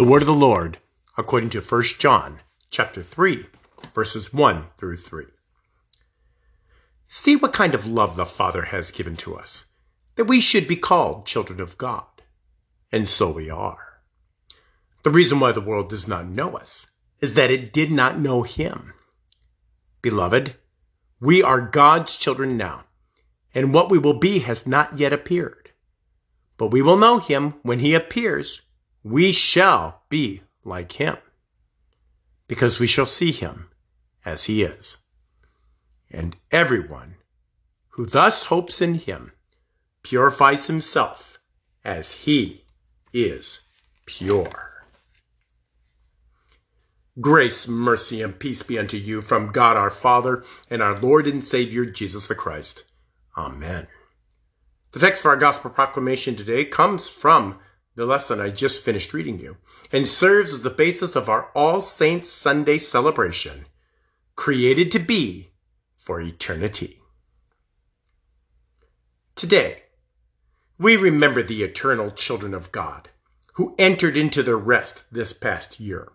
The word of the Lord, according to 1 John chapter 3, verses 1 through 3. See what kind of love the Father has given to us, that we should be called children of God. And so we are. The reason why the world does not know us is that it did not know him. Beloved, we are God's children now, and what we will be has not yet appeared. But we will know him when he appears we shall be like him, because we shall see him as he is. And everyone who thus hopes in him purifies himself as he is pure. Grace, mercy, and peace be unto you from God our Father and our Lord and Savior Jesus the Christ. Amen. The text for our gospel proclamation today comes from the lesson I just finished reading you, and serves as the basis of our All Saints Sunday celebration, created to be for eternity. Today, we remember the eternal children of God who entered into their rest this past year.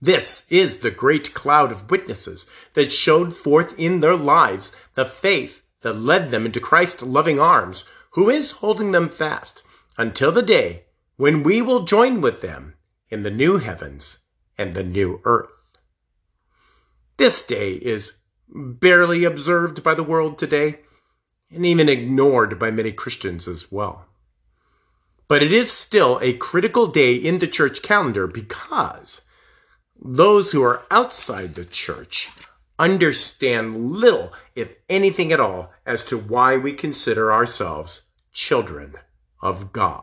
This is the great cloud of witnesses that showed forth in their lives the faith that led them into Christ's loving arms, who is holding them fast until the day when we will join with them in the new heavens and the new earth. This day is barely observed by the world today and even ignored by many Christians as well. But it is still a critical day in the church calendar because those who are outside the church understand little, if anything at all, as to why we consider ourselves children of God.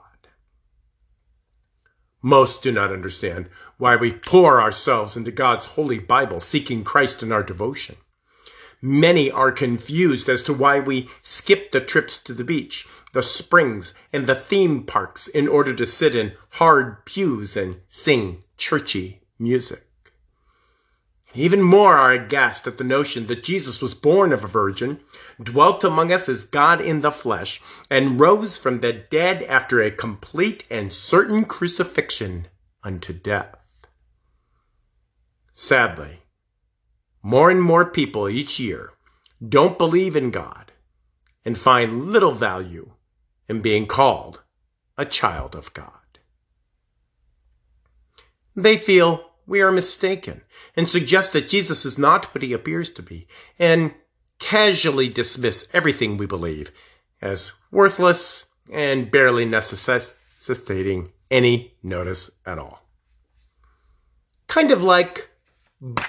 Most do not understand why we pour ourselves into God's holy Bible, seeking Christ in our devotion. Many are confused as to why we skip the trips to the beach, the springs, and the theme parks in order to sit in hard pews and sing churchy music. Even more are aghast at the notion that Jesus was born of a virgin, dwelt among us as God in the flesh, and rose from the dead after a complete and certain crucifixion unto death. Sadly, more and more people each year don't believe in God and find little value in being called a child of God. They feel we are mistaken and suggest that Jesus is not what he appears to be, and casually dismiss everything we believe as worthless and barely necessitating any notice at all. Kind of like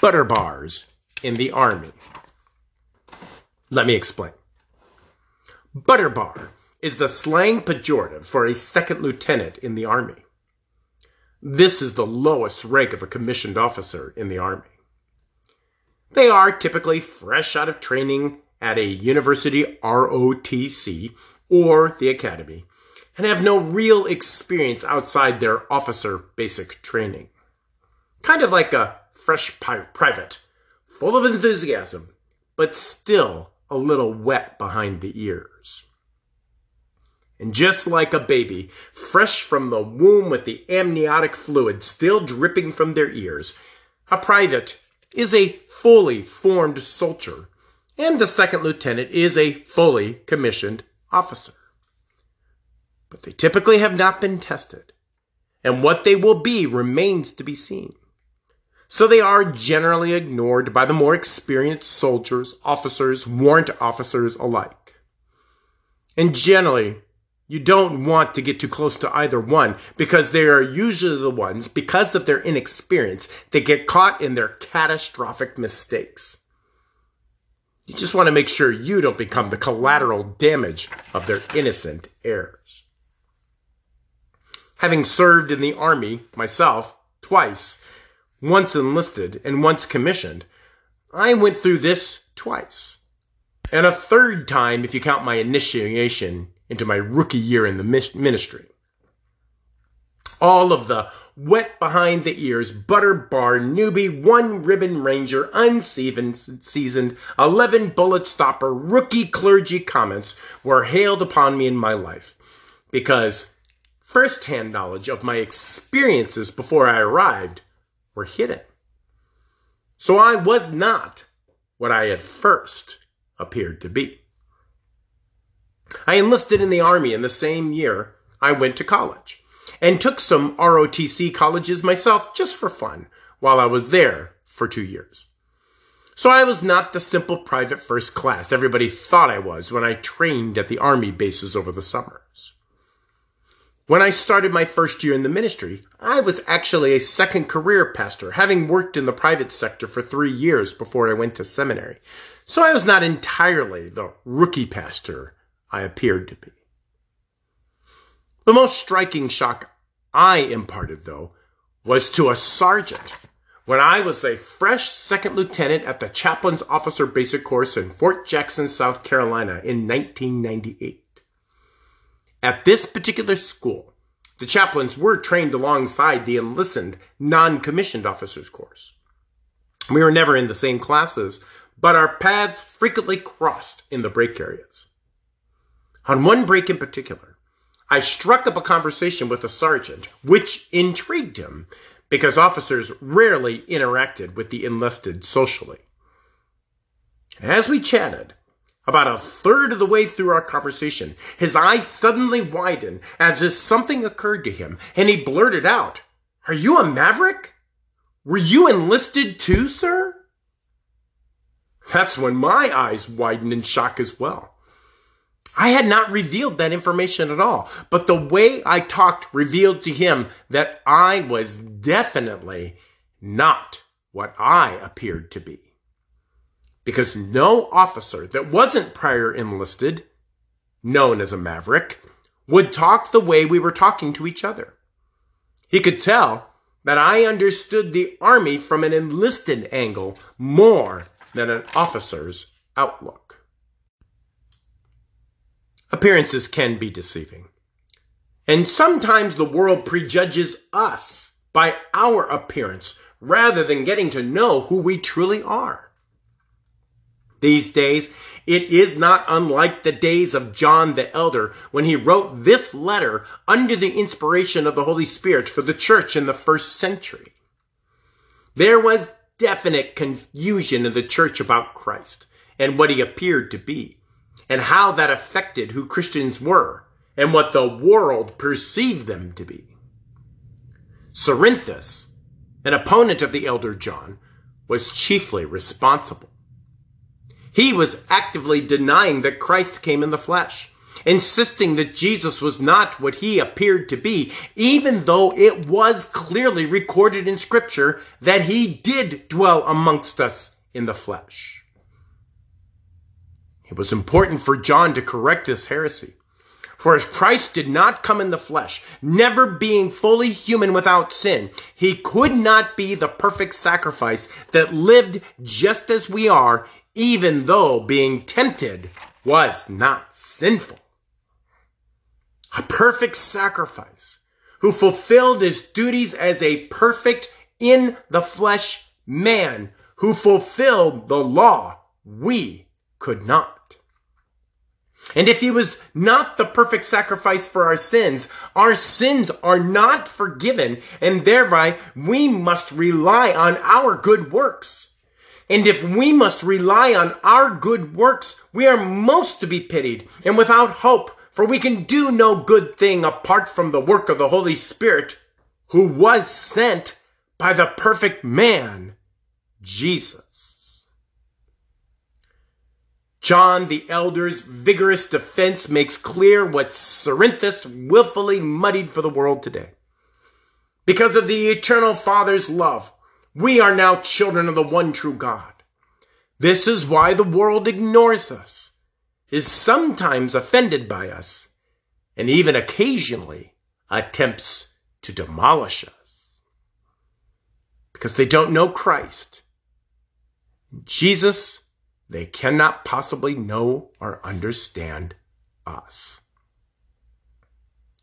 butter bars in the army. Let me explain. Butter bar is the slang pejorative for a second lieutenant in the army. This is the lowest rank of a commissioned officer in the Army. They are typically fresh out of training at a university ROTC or the academy and have no real experience outside their officer basic training. Kind of like a fresh private, full of enthusiasm, but still a little wet behind the ears. And just like a baby, fresh from the womb with the amniotic fluid still dripping from their ears, a private is a fully formed soldier, and the second lieutenant is a fully commissioned officer. But they typically have not been tested, and what they will be remains to be seen. So they are generally ignored by the more experienced soldiers, officers, warrant officers alike. And generally, you don't want to get too close to either one because they are usually the ones, because of their inexperience, that get caught in their catastrophic mistakes. You just want to make sure you don't become the collateral damage of their innocent errors. Having served in the Army myself twice, once enlisted and once commissioned, I went through this twice. And a third time if you count my initiation into my rookie year in the ministry. All of the wet behind the ears, butter bar, newbie, one ribbon ranger, unseasoned, 11 bullet stopper, rookie clergy comments were hailed upon me in my life. Because first-hand knowledge of my experiences before I arrived were hidden. So I was not what I at first appeared to be. I enlisted in the Army in the same year I went to college and took some ROTC colleges myself just for fun while I was there for two years. So I was not the simple private first class everybody thought I was when I trained at the Army bases over the summers. When I started my first year in the ministry, I was actually a second career pastor, having worked in the private sector for three years before I went to seminary. So I was not entirely the rookie pastor I appeared to be. The most striking shock I imparted, though, was to a sergeant when I was a fresh second lieutenant at the chaplain's officer basic course in Fort Jackson, South Carolina in 1998. At this particular school, the chaplains were trained alongside the enlisted non-commissioned officers course. We were never in the same classes, but our paths frequently crossed in the break areas. On one break in particular, I struck up a conversation with a sergeant, which intrigued him because officers rarely interacted with the enlisted socially. As we chatted, about a third of the way through our conversation, his eyes suddenly widened as if something occurred to him, and he blurted out, Are you a maverick? Were you enlisted too, sir? That's when my eyes widened in shock as well. I had not revealed that information at all, but the way I talked revealed to him that I was definitely not what I appeared to be because no officer that wasn't prior enlisted, known as a maverick, would talk the way we were talking to each other. He could tell that I understood the Army from an enlisted angle more than an officer's outlook. Appearances can be deceiving. And sometimes the world prejudges us by our appearance rather than getting to know who we truly are these days, it is not unlike the days of John the Elder when he wrote this letter under the inspiration of the Holy Spirit for the church in the first century. There was definite confusion in the church about Christ and what he appeared to be, and how that affected who Christians were and what the world perceived them to be. Cerinthus, an opponent of the elder John, was chiefly responsible. He was actively denying that Christ came in the flesh, insisting that Jesus was not what he appeared to be, even though it was clearly recorded in scripture that he did dwell amongst us in the flesh. It was important for John to correct this heresy. For as Christ did not come in the flesh, never being fully human without sin, he could not be the perfect sacrifice that lived just as we are even though being tempted was not sinful. A perfect sacrifice who fulfilled his duties as a perfect in the flesh man who fulfilled the law we could not. And if he was not the perfect sacrifice for our sins, our sins are not forgiven, and thereby we must rely on our good works. And if we must rely on our good works, we are most to be pitied and without hope, for we can do no good thing apart from the work of the Holy Spirit, who was sent by the perfect man, Jesus. John the Elder's vigorous defense makes clear what Cerinthus willfully muddied for the world today. Because of the eternal Father's love, we are now children of the one true God. This is why the world ignores us, is sometimes offended by us, and even occasionally attempts to demolish us. Because they don't know Christ. Jesus, they cannot possibly know or understand us.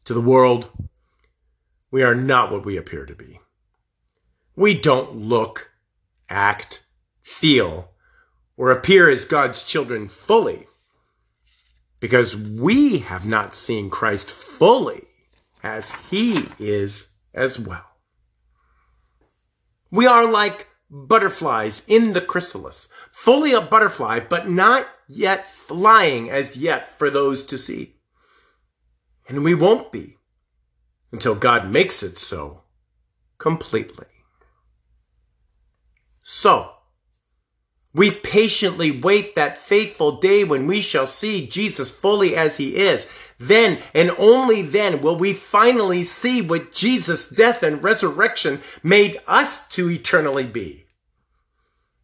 To the world, we are not what we appear to be. We don't look, act, feel, or appear as God's children fully because we have not seen Christ fully as he is as well. We are like butterflies in the chrysalis, fully a butterfly, but not yet flying as yet for those to see. And we won't be until God makes it so completely. So, we patiently wait that fateful day when we shall see Jesus fully as he is. Then and only then will we finally see what Jesus' death and resurrection made us to eternally be.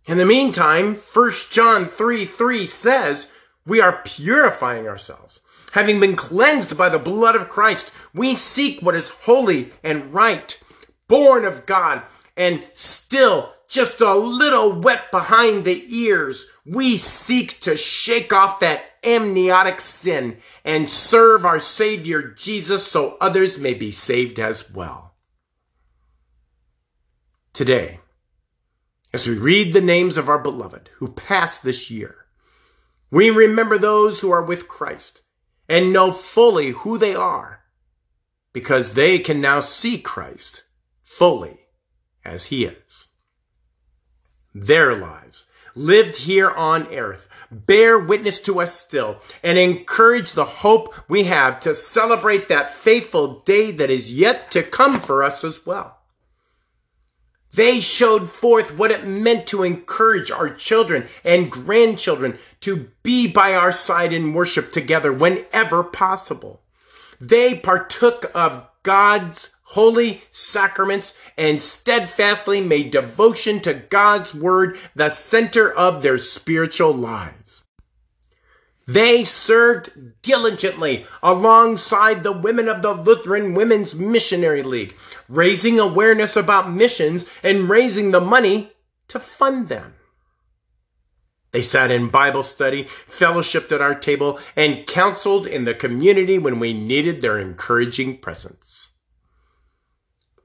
In the meantime, 1 John 3 3 says, we are purifying ourselves. Having been cleansed by the blood of Christ, we seek what is holy and right, born of God, and still just a little wet behind the ears. We seek to shake off that amniotic sin and serve our Savior Jesus so others may be saved as well. Today, as we read the names of our beloved who passed this year, we remember those who are with Christ and know fully who they are because they can now see Christ fully as he is. Their lives lived here on earth bear witness to us still and encourage the hope we have to celebrate that faithful day that is yet to come for us as well. They showed forth what it meant to encourage our children and grandchildren to be by our side in worship together whenever possible. They partook of God's holy sacraments and steadfastly made devotion to God's word the center of their spiritual lives. They served diligently alongside the women of the Lutheran Women's Missionary League, raising awareness about missions and raising the money to fund them. They sat in Bible study, fellowshipped at our table, and counseled in the community when we needed their encouraging presence.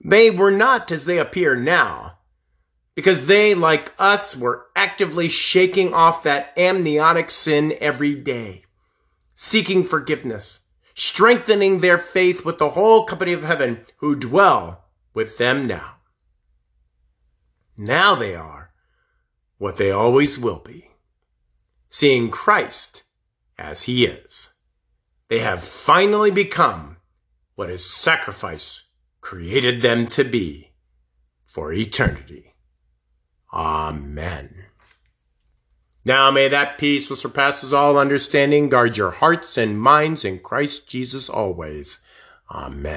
They were not as they appear now, because they, like us, were actively shaking off that amniotic sin every day, seeking forgiveness, strengthening their faith with the whole company of heaven who dwell with them now. Now they are what they always will be, seeing Christ as he is. They have finally become what his sacrifice created them to be for eternity. Amen. Now may that peace which surpasses all understanding guard your hearts and minds in Christ Jesus always. Amen.